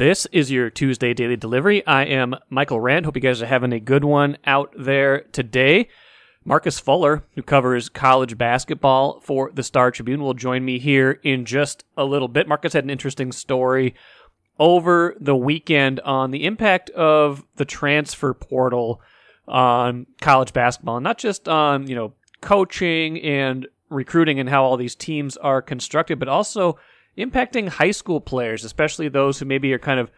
This is your Tuesday Daily Delivery. I am Michael Rand. Hope you guys are having a good one out there today. Marcus Fuller, who covers college basketball for the Star Tribune, will join me here in just a little bit. Marcus had an interesting story over the weekend on the impact of the transfer portal on college basketball, and not just on, you know, coaching and recruiting and how all these teams are constructed, but also impacting high school players, especially those who maybe are kind of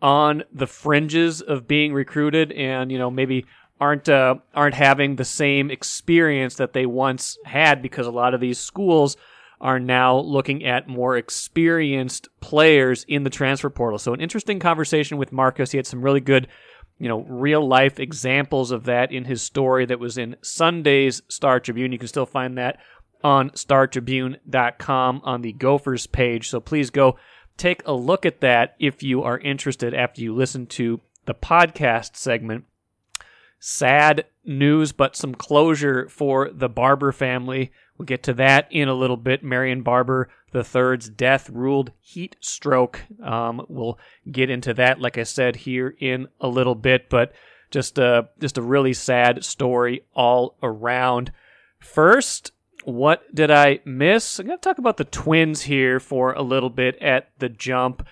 on the fringes of being recruited and you know maybe aren't uh, aren't having the same experience that they once had because a lot of these schools are now looking at more experienced players in the transfer portal. So an interesting conversation with Marcus. He had some really good, you know, real life examples of that in his story that was in Sunday's Star Tribune. You can still find that on startribune.com on the Gophers page. So please go take a look at that if you are interested after you listen to the podcast segment. Sad news, but some closure for the Barber family. We'll get to that in a little bit. Marion Barber III's death ruled heat stroke. Um, we'll get into that, like I said, here in a little bit, but just a, just a really sad story all around. First, what did I miss? I'm going to talk about the Twins here for a little bit at the jump.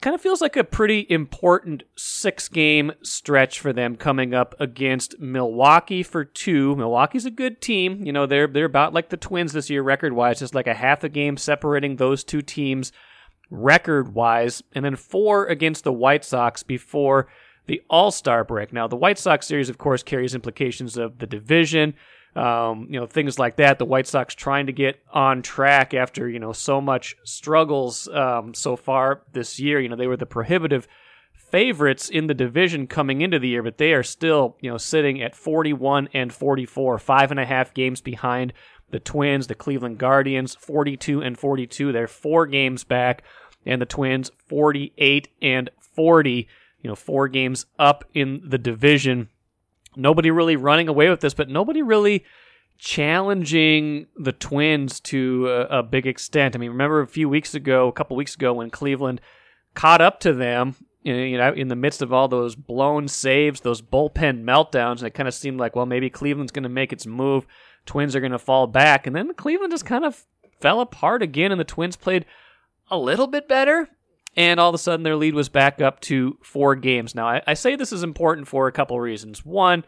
Kind of feels like a pretty important six game stretch for them coming up against Milwaukee for two. Milwaukee's a good team. You know, they're they're about like the Twins this year record wise, just like a half a game separating those two teams record wise, and then four against the White Sox before the All Star break. Now, the White Sox series, of course, carries implications of the division um, you know things like that. The White Sox trying to get on track after you know so much struggles um, so far this year. You know they were the prohibitive favorites in the division coming into the year, but they are still you know sitting at 41 and 44, five and a half games behind the Twins, the Cleveland Guardians, 42 and 42. They're four games back, and the Twins 48 and 40. You know four games up in the division nobody really running away with this, but nobody really challenging the Twins to a, a, big extent. I mean, remember a few weeks ago, a couple weeks ago, when Cleveland caught up to them, you know, in the midst of all those blown saves, those bullpen meltdowns, and it kind of seemed like, well, maybe Cleveland's going to make its move. Twins are going to fall back, and then Cleveland just kind of fell apart again, and the Twins played a little bit better and all of a sudden their lead was back up to four games. Now, I, I, say this is important for a couple reasons. One,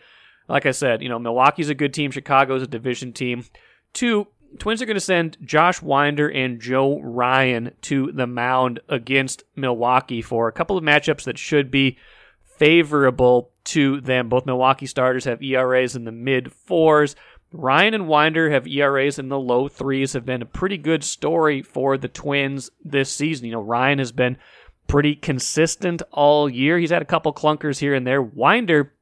like I said, you know, Milwaukee's a good team, Chicago's a division team. Two, Twins are going to send Josh Winder and Joe Ryan to the mound against Milwaukee for a couple of matchups that should be favorable to them. Both Milwaukee starters have ERAs in the mid fours. Ryan and Winder have ERAs in the low threes, have been a pretty good story for the Twins this season. You know, Ryan has been pretty consistent all year. He's had a couple clunkers here and there. Winder,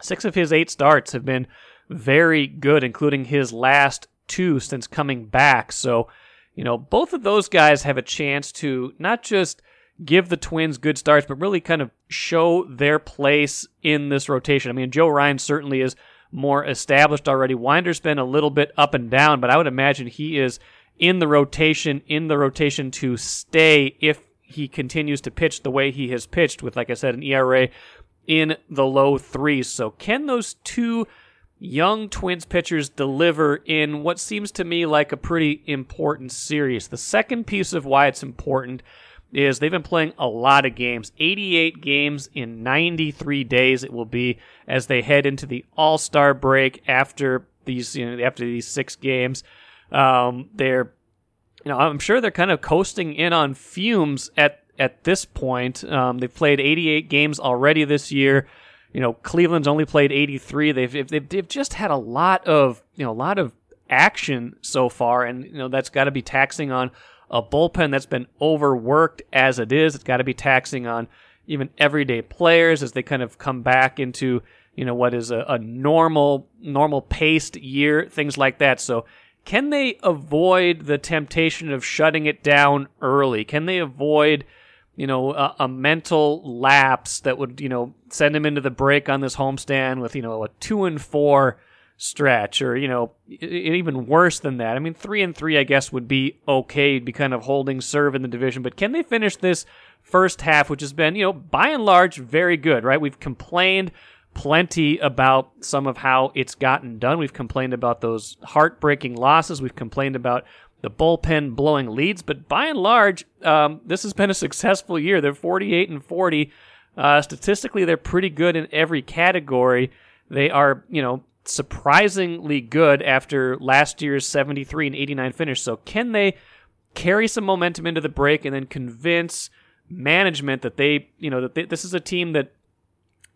six of his eight starts have been very good, including his last two since coming back. So, you know, both of those guys have a chance to not just give the Twins good starts, but really kind of show their place in this rotation. I mean, Joe Ryan certainly is more established already. Winder's been a little bit up and down, but I would imagine he is in the rotation, in the rotation to stay if he continues to pitch the way he has pitched with, like I said, an ERA in the low threes. So can those two young Twins pitchers deliver in what seems to me like a pretty important series? The second piece of why it's important is they've been playing a lot of games. 88 games in 93 days it will be as they head into the all-star break after these you know after these six games. Um, they're you know i'm sure they're kind of coasting in on fumes at at this point. Um, they've played 88 games already this year. You know cleveland's only played 83 they've, they've they've just had a lot of you know a lot of action so far and you know that's got to be taxing on a bullpen that's been overworked as it is. It's got to be taxing on even everyday players as they kind of come back into you know what is a, a normal normal paced year, things like that. So can they avoid the temptation of shutting it down early? Can they avoid you know a, a mental lapse that would you know send them into the break on this homestand with you know a two and four stretch, or you know, even worse than that. I mean, three and three, I guess, would be okay, be kind of holding serve in the division. But can they finish this first half, which has been, you know, by and large, very good, right? We've complained plenty about some of how it's gotten done. We've complained about those heartbreaking losses. We've complained about the bullpen blowing leads, but by and large, um, this has been a successful year. They're 48 and 40. Uh, statistically, they're pretty good in every category. They are, you know, surprisingly good after last year's 73 and 89 finish. So, can they carry some momentum into the break and then convince management that they, you know, that they, this is a team that,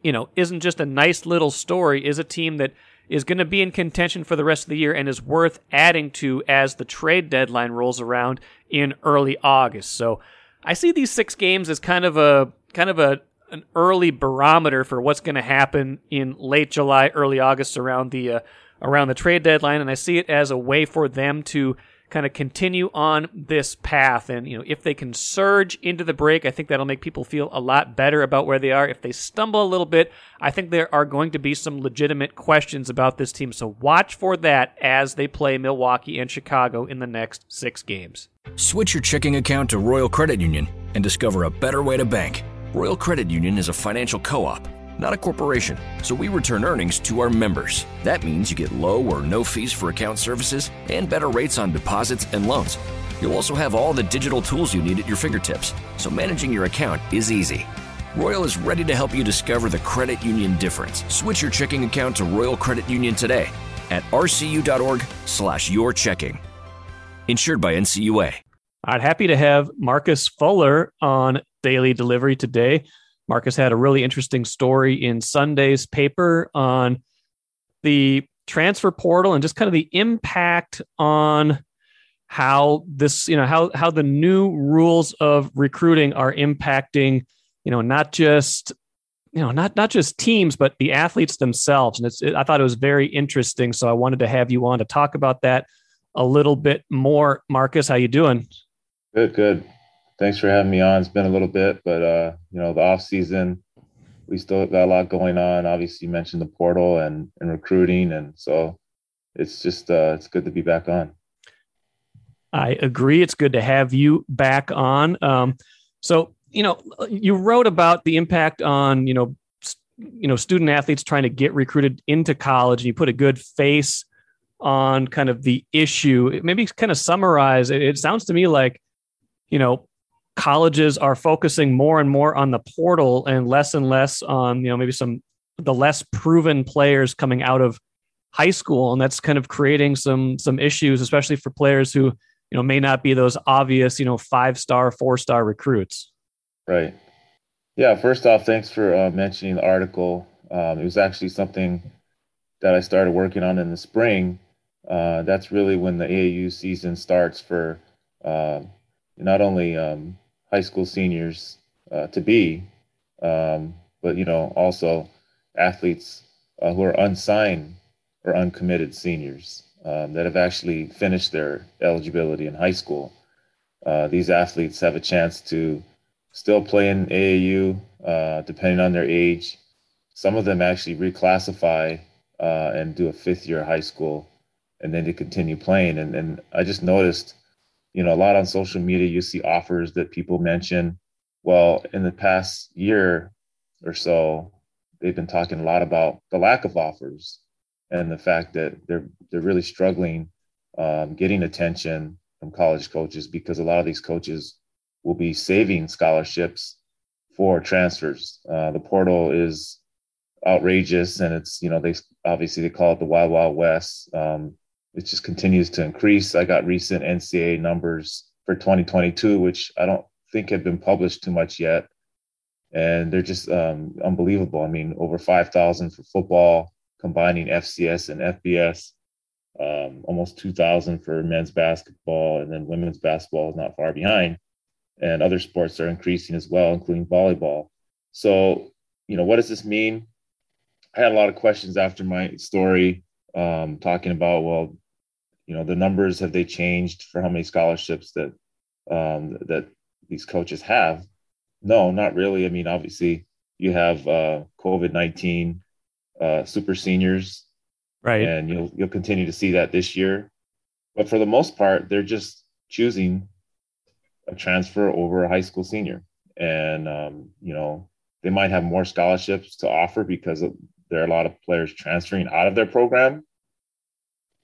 you know, isn't just a nice little story, is a team that is going to be in contention for the rest of the year and is worth adding to as the trade deadline rolls around in early August. So I see these six games as kind of a kind of a an early barometer for what's going to happen in late July, early August around the uh, around the trade deadline, and I see it as a way for them to kind of continue on this path. And, you know, if they can surge into the break, I think that'll make people feel a lot better about where they are. If they stumble a little bit, I think there are going to be some legitimate questions about this team. So watch for that as they play Milwaukee and Chicago in the next six games. Switch your checking account to Royal Credit Union and discover a better way to bank. Royal Credit Union is a financial co op not a corporation, so we return earnings to our members. That means you get low or no fees for account services and better rates on deposits and loans. You'll also have all the digital tools you need at your fingertips, so managing your account is easy. Royal is ready to help you discover the credit union difference. Switch your checking account to Royal Credit Union today at rcu.org/slash your checking. Insured by NCUA. I'm happy to have Marcus Fuller on Daily Delivery today. Marcus had a really interesting story in Sunday's paper on the transfer portal and just kind of the impact on how this, you know, how how the new rules of recruiting are impacting, you know, not just you know not not just teams but the athletes themselves. And it's it, i thought it was very interesting. So i wanted to have you on to talk about that a little bit more. Marcus how you doing? Good good thanks for having me on. It's been a little bit, but uh, you know, the off season, we still got a lot going on. Obviously, you mentioned the portal and and recruiting, and so it's just uh, it's good to be back on. I agree. It's good to have you back on. Um, so you know, you wrote about the impact on you know, st- you know, student athletes trying to get recruited into college, and you put a good face on kind of the issue. Maybe kind of summarize. It, it sounds to me like you know colleges are focusing more and more on the portal and less and less on you know maybe some the less proven players coming out of high school. And that's kind of creating some some issues especially for players who you know may not be those obvious you know five star four star recruits. Right. Yeah first off thanks for uh, mentioning the article. Um, it was actually something that i started working on in the spring. Uh, that's really when the aau season starts for uh, not only um, high school seniors uh, to be, um, but you know also athletes uh, who are unsigned or uncommitted seniors um, that have actually finished their eligibility in high school. Uh, these athletes have a chance to still play in AAU, uh, depending on their age. Some of them actually reclassify uh, and do a fifth year high school, and then to continue playing. And, and I just noticed you know, a lot on social media, you see offers that people mention. Well, in the past year or so, they've been talking a lot about the lack of offers and the fact that they're they're really struggling um, getting attention from college coaches because a lot of these coaches will be saving scholarships for transfers. Uh, the portal is outrageous, and it's you know they obviously they call it the wild wild west. Um, it just continues to increase. I got recent NCAA numbers for 2022, which I don't think have been published too much yet. And they're just um, unbelievable. I mean, over 5,000 for football, combining FCS and FBS, um, almost 2,000 for men's basketball, and then women's basketball is not far behind. And other sports are increasing as well, including volleyball. So, you know, what does this mean? I had a lot of questions after my story um, talking about, well, you know the numbers have they changed for how many scholarships that um, that these coaches have no not really i mean obviously you have uh, covid-19 uh, super seniors Right. And you'll you'll continue to see that this year. But for the most part, they're just choosing a transfer over a high school senior. And um, you know, they might have more scholarships to offer because there are a lot of players transferring out of their program.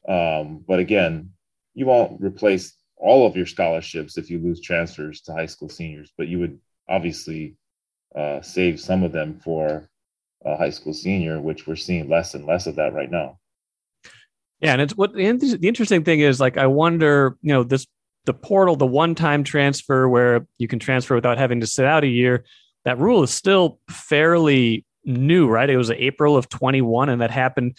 Um, but again, you won't replace all of your scholarships if you lose transfers to high school seniors, but you would obviously uh, save some of them for a high school senior, which we're seeing less and less of that right now. Yeah, and it's what the interesting thing is. Like, I wonder, you know, this the portal, the one-time transfer where you can transfer without having to sit out a year. That rule is still fairly new, right? It was April of 21, and that happened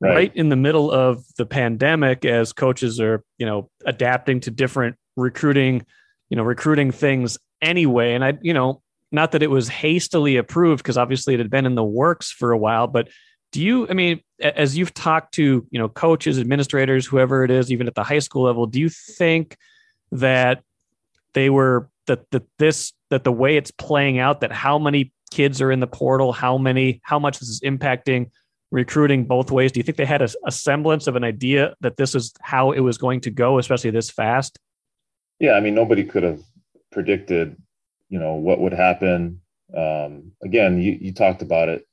right. right in the middle of the pandemic as coaches are, you know, adapting to different recruiting, you know, recruiting things anyway. And I, you know, not that it was hastily approved because obviously it had been in the works for a while, but do you, I mean, as you've talked to, you know, coaches, administrators, whoever it is, even at the high school level, do you think that they were that that this that the way it's playing out, that how many kids are in the portal, how many, how much this is impacting recruiting both ways? Do you think they had a, a semblance of an idea that this is how it was going to go, especially this fast? Yeah, I mean, nobody could have predicted, you know, what would happen. Um, again, you, you talked about it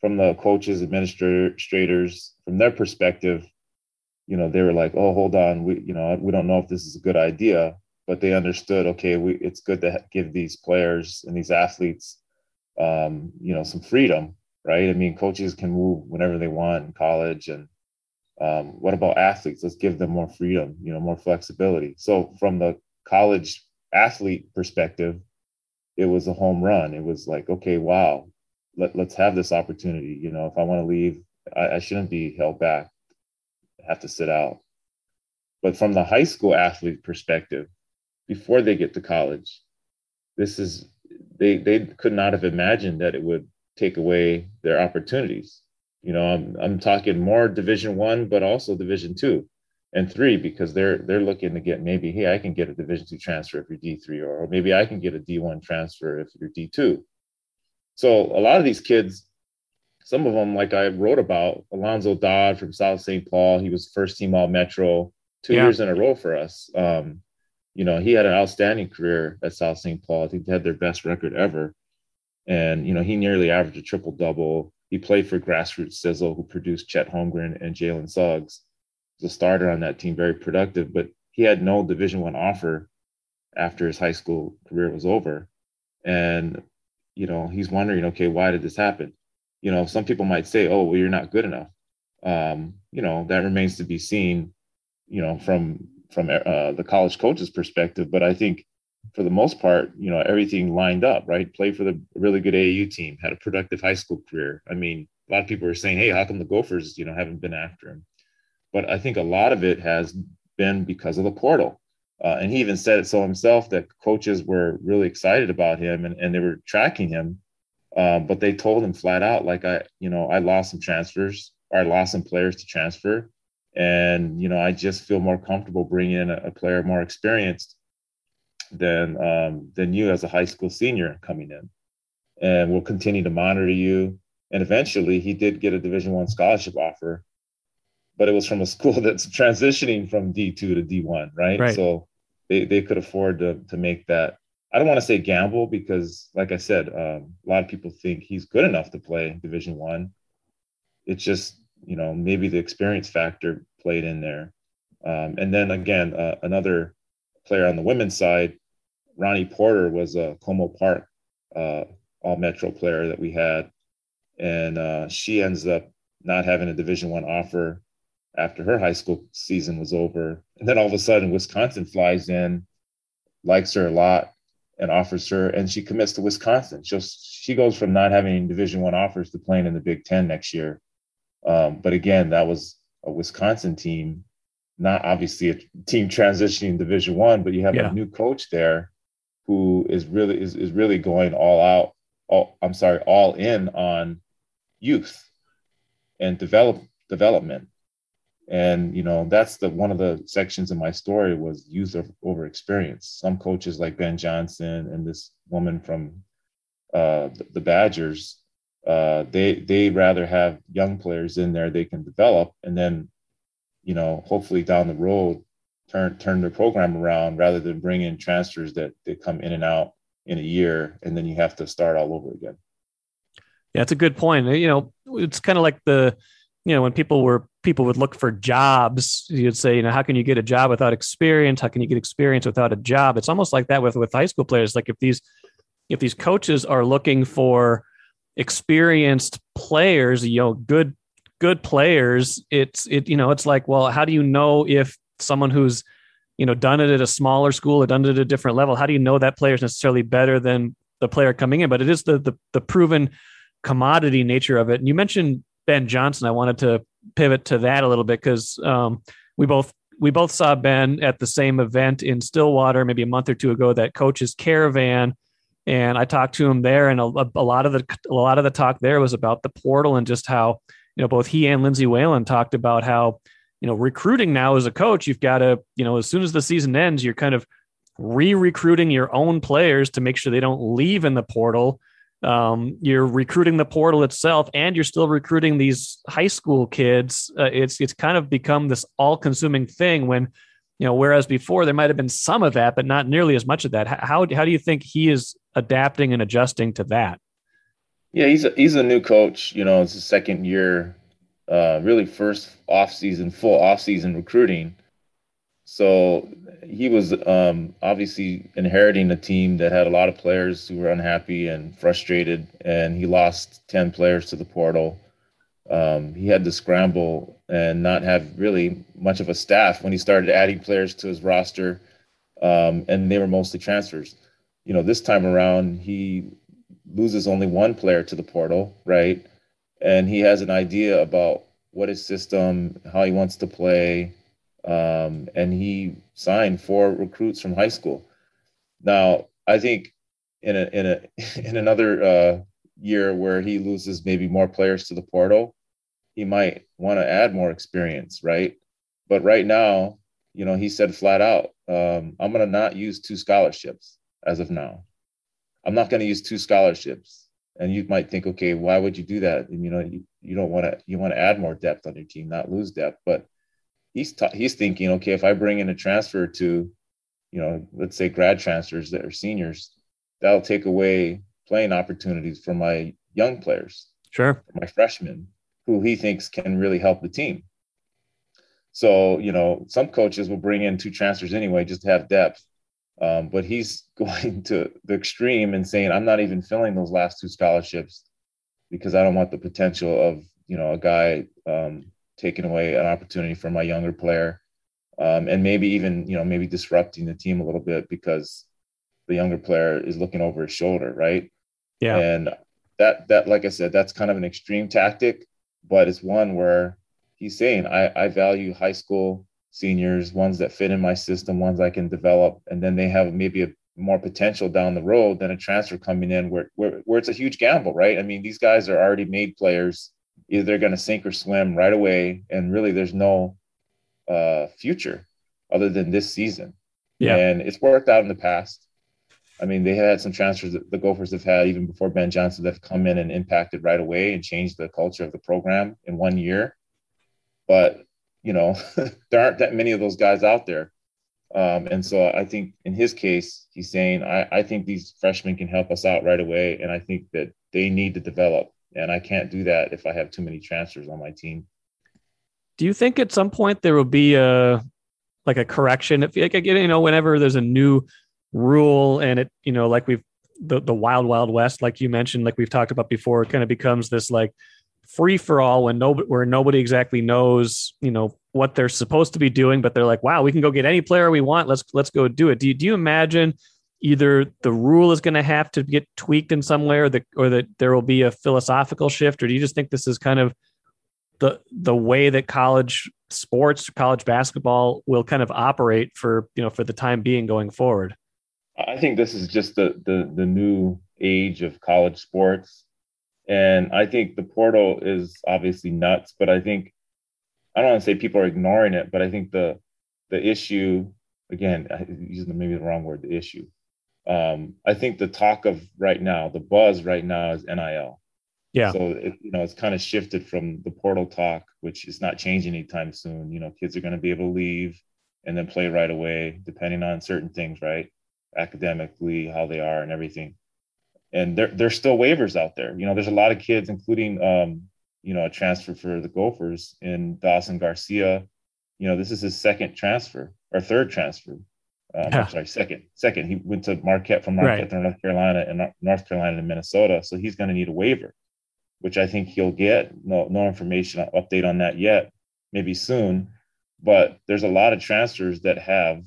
from the coaches, administrators, from their perspective. You know, they were like, "Oh, hold on, we, you know, we don't know if this is a good idea," but they understood. Okay, we, it's good to give these players and these athletes, um, you know, some freedom right? I mean, coaches can move whenever they want in college. And um, what about athletes? Let's give them more freedom, you know, more flexibility. So, from the college athlete perspective, it was a home run. It was like, okay, wow, let, let's have this opportunity. You know, if I want to leave, I, I shouldn't be held back, I have to sit out. But from the high school athlete perspective, before they get to college, this is they they could not have imagined that it would take away their opportunities. You know, I'm I'm talking more Division One, but also Division Two and three because they're they're looking to get maybe hey I can get a Division two transfer if you're D three or, maybe I can get a D one transfer if you're D two. So a lot of these kids, some of them like I wrote about Alonzo Dodd from South St. Paul, he was first team All Metro two yeah. years in a row for us. Um, you know, he had an outstanding career at South St. Paul. I think they had their best record ever. And, you know, he nearly averaged a triple double. He played for Grassroots Sizzle, who produced Chet Holmgren and Jalen Suggs. The starter on that team, very productive, but he had no Division One offer after his high school career was over. And, you know, he's wondering, okay, why did this happen? You know, some people might say, oh, well, you're not good enough. Um, you know, that remains to be seen, you know, from from uh, the college coach's perspective. But I think for the most part, you know, everything lined up, right? Played for the really good AAU team, had a productive high school career. I mean, a lot of people are saying, hey, how come the Gophers, you know, haven't been after him? But I think a lot of it has been because of the portal. Uh, and he even said it so himself that coaches were really excited about him and, and they were tracking him. Uh, but they told him flat out, like, I, you know, I lost some transfers or I lost some players to transfer. And, you know, I just feel more comfortable bringing in a, a player more experienced than um, than you as a high school senior coming in, and we'll continue to monitor you. And eventually, he did get a Division One scholarship offer, but it was from a school that's transitioning from D two to D one, right? right? So they they could afford to to make that. I don't want to say gamble because, like I said, um, a lot of people think he's good enough to play Division One. It's just you know maybe the experience factor played in there, um, and then again uh, another player on the women's side Ronnie Porter was a Como Park uh, all Metro player that we had, and uh, she ends up not having a Division One offer after her high school season was over, and then all of a sudden Wisconsin flies in, likes her a lot, and offers her, and she commits to Wisconsin. So she goes from not having Division One offers to playing in the Big Ten next year. Um, but again, that was a Wisconsin team, not obviously a team transitioning Division One, but you have yeah. a new coach there who is really is, is really going all out all i'm sorry all in on youth and develop development. And you know that's the one of the sections of my story was youth over experience. Some coaches like ben johnson and this woman from uh, the badgers uh, they they rather have young players in there they can develop, and then you know hopefully down the road turn turn their program around rather than bring in transfers that they come in and out in a year and then you have to start all over again. Yeah, it's a good point. You know, it's kind of like the you know when people were people would look for jobs you'd say you know how can you get a job without experience how can you get experience without a job it's almost like that with with high school players like if these if these coaches are looking for experienced players you know good good players it's it you know it's like well how do you know if someone who's you know done it at a smaller school or done it at a different level how do you know that player is necessarily better than the player coming in but it is the the, the proven commodity nature of it and you mentioned Ben Johnson. I wanted to pivot to that a little bit because um, we both we both saw Ben at the same event in Stillwater maybe a month or two ago. That coach's caravan, and I talked to him there, and a, a lot of the a lot of the talk there was about the portal and just how you know both he and Lindsay Whalen talked about how you know recruiting now as a coach you've got to you know as soon as the season ends you're kind of re-recruiting your own players to make sure they don't leave in the portal. Um, you're recruiting the portal itself and you're still recruiting these high school kids. Uh, it's it's kind of become this all-consuming thing when you know whereas before there might have been some of that but not nearly as much of that. How, how do you think he is adapting and adjusting to that? Yeah he's a, he's a new coach you know it's his second year uh, really first off season full off season recruiting so he was um, obviously inheriting a team that had a lot of players who were unhappy and frustrated, and he lost 10 players to the portal. Um, he had to scramble and not have really much of a staff when he started adding players to his roster, um, and they were mostly transfers. You know, this time around, he loses only one player to the portal, right? And he has an idea about what his system, how he wants to play, um, and he signed four recruits from high school. Now, I think in a in a in another uh, year where he loses maybe more players to the portal, he might want to add more experience, right? But right now, you know, he said flat out, um, "I'm going to not use two scholarships as of now. I'm not going to use two scholarships." And you might think, okay, why would you do that? And you know, you, you don't want to you want to add more depth on your team, not lose depth. But he's t- he's thinking, okay, if I bring in a transfer to, you know, let's say grad transfers that are seniors, that'll take away playing opportunities for my young players, sure, my freshmen, who he thinks can really help the team. So you know, some coaches will bring in two transfers anyway just to have depth. Um, but he's going to the extreme and saying, I'm not even filling those last two scholarships because I don't want the potential of you know a guy um, taking away an opportunity from my younger player, um, and maybe even you know maybe disrupting the team a little bit because the younger player is looking over his shoulder, right? Yeah. And that that like I said, that's kind of an extreme tactic, but it's one where he's saying I, I value high school seniors, ones that fit in my system, ones I can develop, and then they have maybe a more potential down the road than a transfer coming in where, where where it's a huge gamble, right? I mean, these guys are already made players either they're going to sink or swim right away, and really there's no uh, future other than this season. Yeah. And it's worked out in the past. I mean, they had some transfers that the Gophers have had even before Ben Johnson that have come in and impacted right away and changed the culture of the program in one year. But, you know, there aren't that many of those guys out there. Um, and so I think in his case, he's saying, I, I think these freshmen can help us out right away. And I think that they need to develop and I can't do that if I have too many transfers on my team. Do you think at some point there will be a like a correction? If like you know, whenever there's a new rule and it, you know, like we've the the wild wild west, like you mentioned, like we've talked about before, it kind of becomes this like free for all when nobody where nobody exactly knows, you know, what they're supposed to be doing, but they're like, wow, we can go get any player we want. Let's let's go do it. Do you, do you imagine either the rule is going to have to get tweaked in some way or that or that there will be a philosophical shift or do you just think this is kind of the the way that college sports college basketball will kind of operate for you know for the time being going forward i think this is just the the, the new age of college sports and i think the portal is obviously nuts but i think i don't want to say people are ignoring it but i think the the issue again using maybe the wrong word the issue um, I think the talk of right now, the buzz right now is NIL. Yeah. So it, you know, it's kind of shifted from the portal talk, which is not changing anytime soon. You know, kids are going to be able to leave and then play right away, depending on certain things, right? Academically, how they are, and everything. And there, there's still waivers out there. You know, there's a lot of kids, including, um, you know, a transfer for the Gophers in Dawson Garcia. You know, this is his second transfer or third transfer. Um, yeah. I'm sorry, second. Second, he went to Marquette from Marquette right. to North Carolina and North Carolina to Minnesota. So he's going to need a waiver, which I think he'll get. No, no information update on that yet. Maybe soon, but there's a lot of transfers that have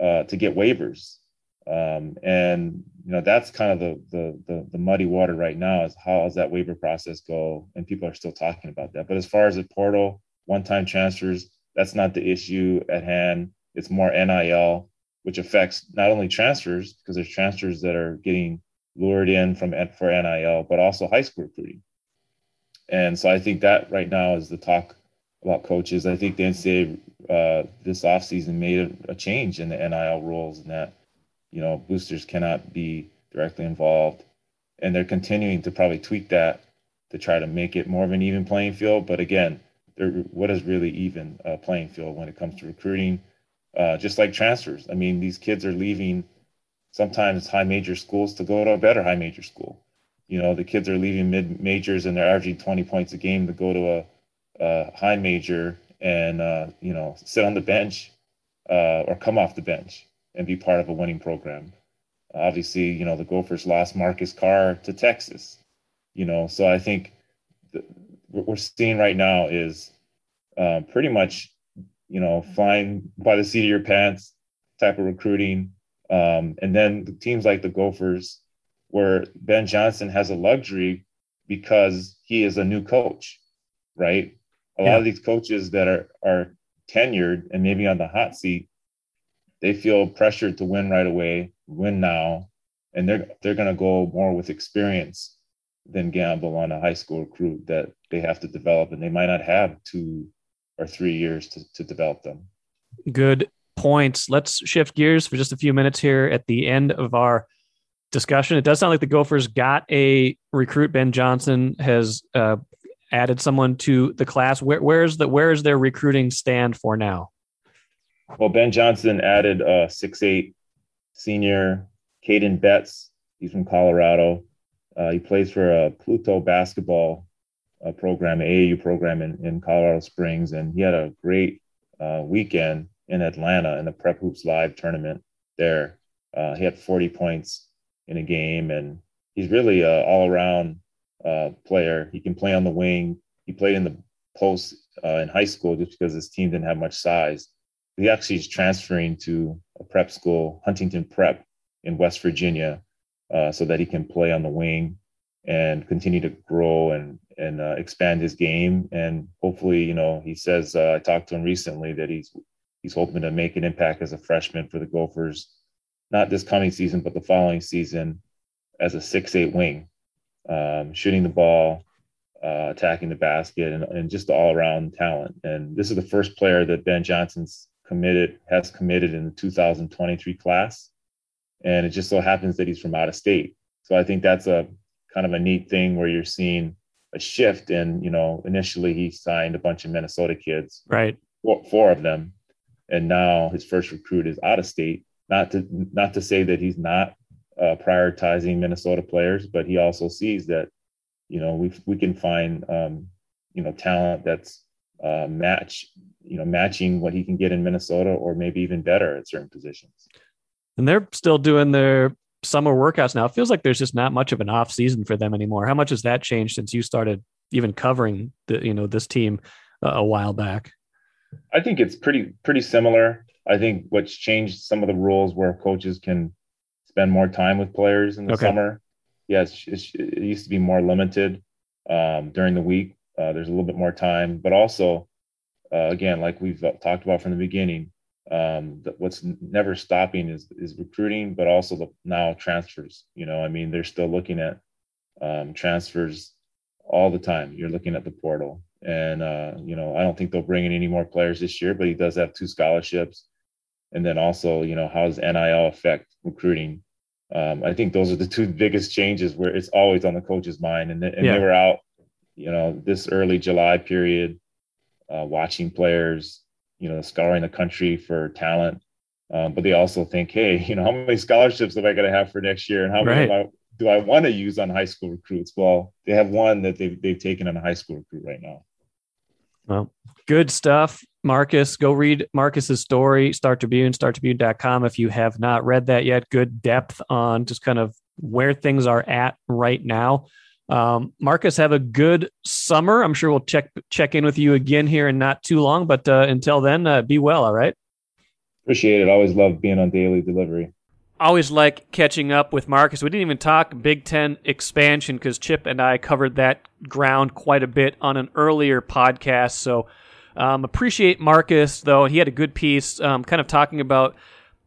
uh, to get waivers, um, and you know that's kind of the, the, the the muddy water right now. Is how does that waiver process go? And people are still talking about that. But as far as the portal, one-time transfers, that's not the issue at hand. It's more NIL which affects not only transfers because there's transfers that are getting lured in from for NIL, but also high school recruiting. And so I think that right now is the talk about coaches. I think the NCAA uh, this offseason made a, a, change in the NIL rules and that, you know, boosters cannot be directly involved. And they're continuing to probably tweak that to try to make it more of an even playing field. But again, what is really even uh, playing field when it comes to recruiting? uh, just like transfers. I mean, these kids are leaving sometimes high major schools to go to a better high major school. You know, the kids are leaving mid majors and they're averaging 20 points a game to go to a, a high major and, uh, you know, sit on the bench uh, or come off the bench and be part of a winning program. Obviously, you know, the Gophers lost Marcus Carr to Texas, you know, so I think the, what we're seeing right now is uh, pretty much you know, flying by the seat of your pants type of recruiting. Um, and then the teams like the Gophers, where Ben Johnson has a luxury because he is a new coach, right? A yeah. lot of these coaches that are are tenured and maybe on the hot seat, they feel pressured to win right away, win now, and they're they're going to go more with experience than gamble on a high school recruit that they have to develop, and they might not have two or three years to, to develop them. Good points. Let's shift gears for just a few minutes here at the end of our discussion. It does sound like the Gophers got a recruit. Ben Johnson has uh, added someone to the class. Where, where's the where is their recruiting stand for now? Well, Ben Johnson added a six eight senior Kadyn Betts. He's from Colorado. Uh, he plays for a Pluto basketball a program, AAU program in, in Colorado Springs, and he had a great uh, weekend in Atlanta in the Prep Hoops Live tournament there. Uh, he had 40 points in a game, and he's really an all-around uh, player. He can play on the wing. He played in the post uh, in high school just because his team didn't have much size. He actually is transferring to a prep school, Huntington Prep in West Virginia, uh, so that he can play on the wing and continue to grow and and uh, expand his game. And hopefully, you know, he says uh, I talked to him recently that he's he's hoping to make an impact as a freshman for the Gophers, not this coming season, but the following season as a six eight wing, um, shooting the ball, uh, attacking the basket, and, and just all around talent. And this is the first player that Ben Johnson's committed has committed in the 2023 class, and it just so happens that he's from out of state. So I think that's a kind of a neat thing where you're seeing a shift in, you know, initially he signed a bunch of Minnesota kids, right? Four, four of them. And now his first recruit is out of state. Not to not to say that he's not uh, prioritizing Minnesota players, but he also sees that, you know, we we can find, um, you know, talent that's uh, match, you know, matching what he can get in Minnesota, or maybe even better at certain positions. And they're still doing their summer workouts now. It feels like there's just not much of an off season for them anymore. How much has that changed since you started even covering the you know this team uh, a while back? I think it's pretty pretty similar. I think what's changed some of the rules where coaches can spend more time with players in the okay. summer. Yes, yeah, it used to be more limited um, during the week. Uh, there's a little bit more time, but also, uh, again, like we've talked about from the beginning, um, what's never stopping is is recruiting, but also the now transfers. You know, I mean, they're still looking at um, transfers all the time. You're looking at the portal, and uh, you know, I don't think they'll bring in any more players this year, but he does have two scholarships, and then also, you know, how does NIL affect recruiting? um, I think those are the two biggest changes where it's always on the coach's mind. And, and Yeah. they were out, you know, this early July period, uh, watching players, you know, scouring the country for talent. Um, but they also think, hey, you know, how many scholarships am I going to have for next year, and how many Right. I, do I want to use on high school recruits? Well, they have one that they've they've taken on a high school recruit right now. Well, good stuff. Marcus, go read Marcus's story, Star Tribune, startribune.com. If you have not read that yet, good depth on just kind of where things are at right now. Um, Marcus, have a good summer. I'm sure we'll check check in with you again here in not too long. But uh, until then, uh, be well. All right. Appreciate it. Always love being on daily delivery. always like catching up with Marcus. We didn't even talk Big Ten expansion because Chip and I covered that ground quite a bit on an earlier podcast. So um, appreciate Marcus though. He had a good piece, um, kind of talking about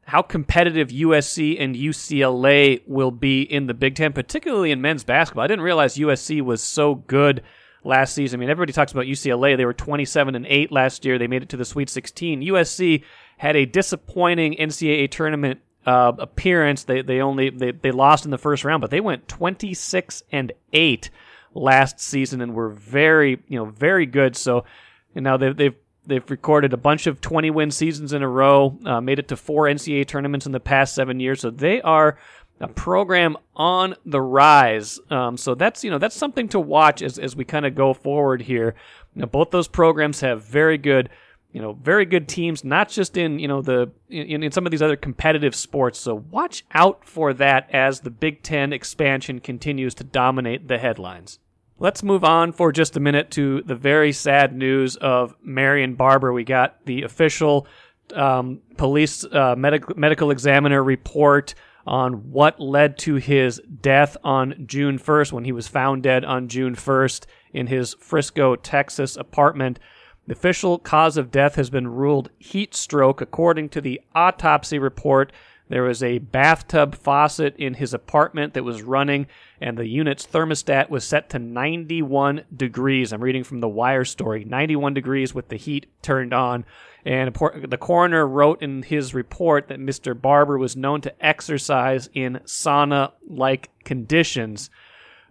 how competitive USC and UCLA will be in the Big Ten, particularly in men's basketball. I didn't realize USC was so good last season. I mean, everybody talks about UCLA. They were 27 and 8 last year. They made it to the Sweet 16. USC had a disappointing NCAA tournament uh, appearance. They they only they, they lost in the first round, but they went 26 and 8 last season and were very, you know, very good. So, now they've they've They've recorded a bunch of 20 win seasons in a row, uh, made it to four NCAA tournaments in the past seven years. So they are a program on the rise. Um, so that's you know that's something to watch as as we kind of go forward here. Know, both those programs have very good you know very good teams, not just in you know the in, in some of these other competitive sports. So watch out for that as the Big Ten expansion continues to dominate the headlines. Let's move on for just a minute to the very sad news of Marion Barber. We got the official um, police uh, medic- medical examiner report on what led to his death on June 1st when he was found dead on June 1st in his Frisco, Texas apartment. The official cause of death has been ruled heat stroke. According to the autopsy report, there was a bathtub faucet in his apartment that was running, and the unit's thermostat was set to 91 degrees. I'm reading from the Wire story 91 degrees with the heat turned on. And the coroner wrote in his report that Mr. Barber was known to exercise in sauna like conditions.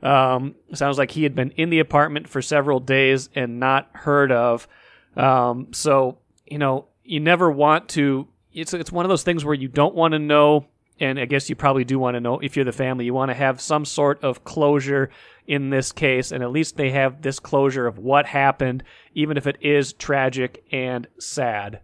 Um, sounds like he had been in the apartment for several days and not heard of. Um, so, you know, you never want to. It's it's one of those things where you don't want to know, and I guess you probably do want to know if you're the family. You want to have some sort of closure in this case, and at least they have this closure of what happened, even if it is tragic and sad.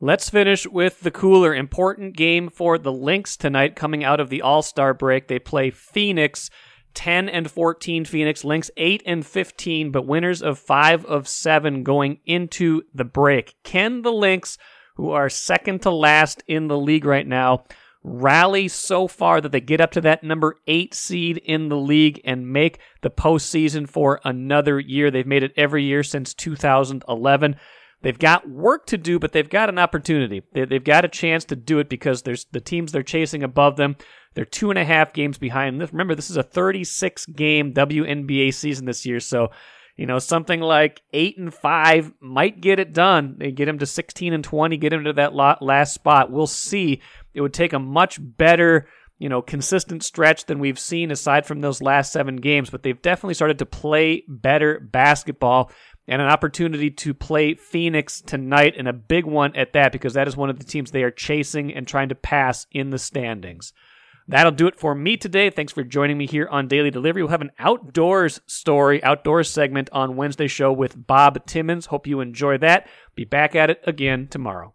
Let's finish with the cooler, important game for the Lynx tonight coming out of the All Star break. They play Phoenix. 10 and 14 Phoenix Lynx 8 and 15 but winners of 5 of 7 going into the break can the Lynx who are second to last in the league right now rally so far that they get up to that number 8 seed in the league and make the postseason for another year they've made it every year since 2011 They've got work to do, but they've got an opportunity. They, have got a chance to do it because there's the teams they're chasing above them. They're two and a half games behind. Remember, this is a 36 game WNBA season this year, so you know something like eight and five might get it done. They get them to 16 and 20, get them to that last spot. We'll see. It would take a much better you know, consistent stretch than we've seen aside from those last seven games, but they've definitely started to play better basketball and an opportunity to play Phoenix tonight and a big one at that because that is one of the teams they are chasing and trying to pass in the standings. That'll do it for me today. Thanks for joining me here on Daily Delivery. We'll have an outdoors story, outdoors segment on Wednesday show with Bob Timmons. Hope you enjoy that. Be back at it again tomorrow.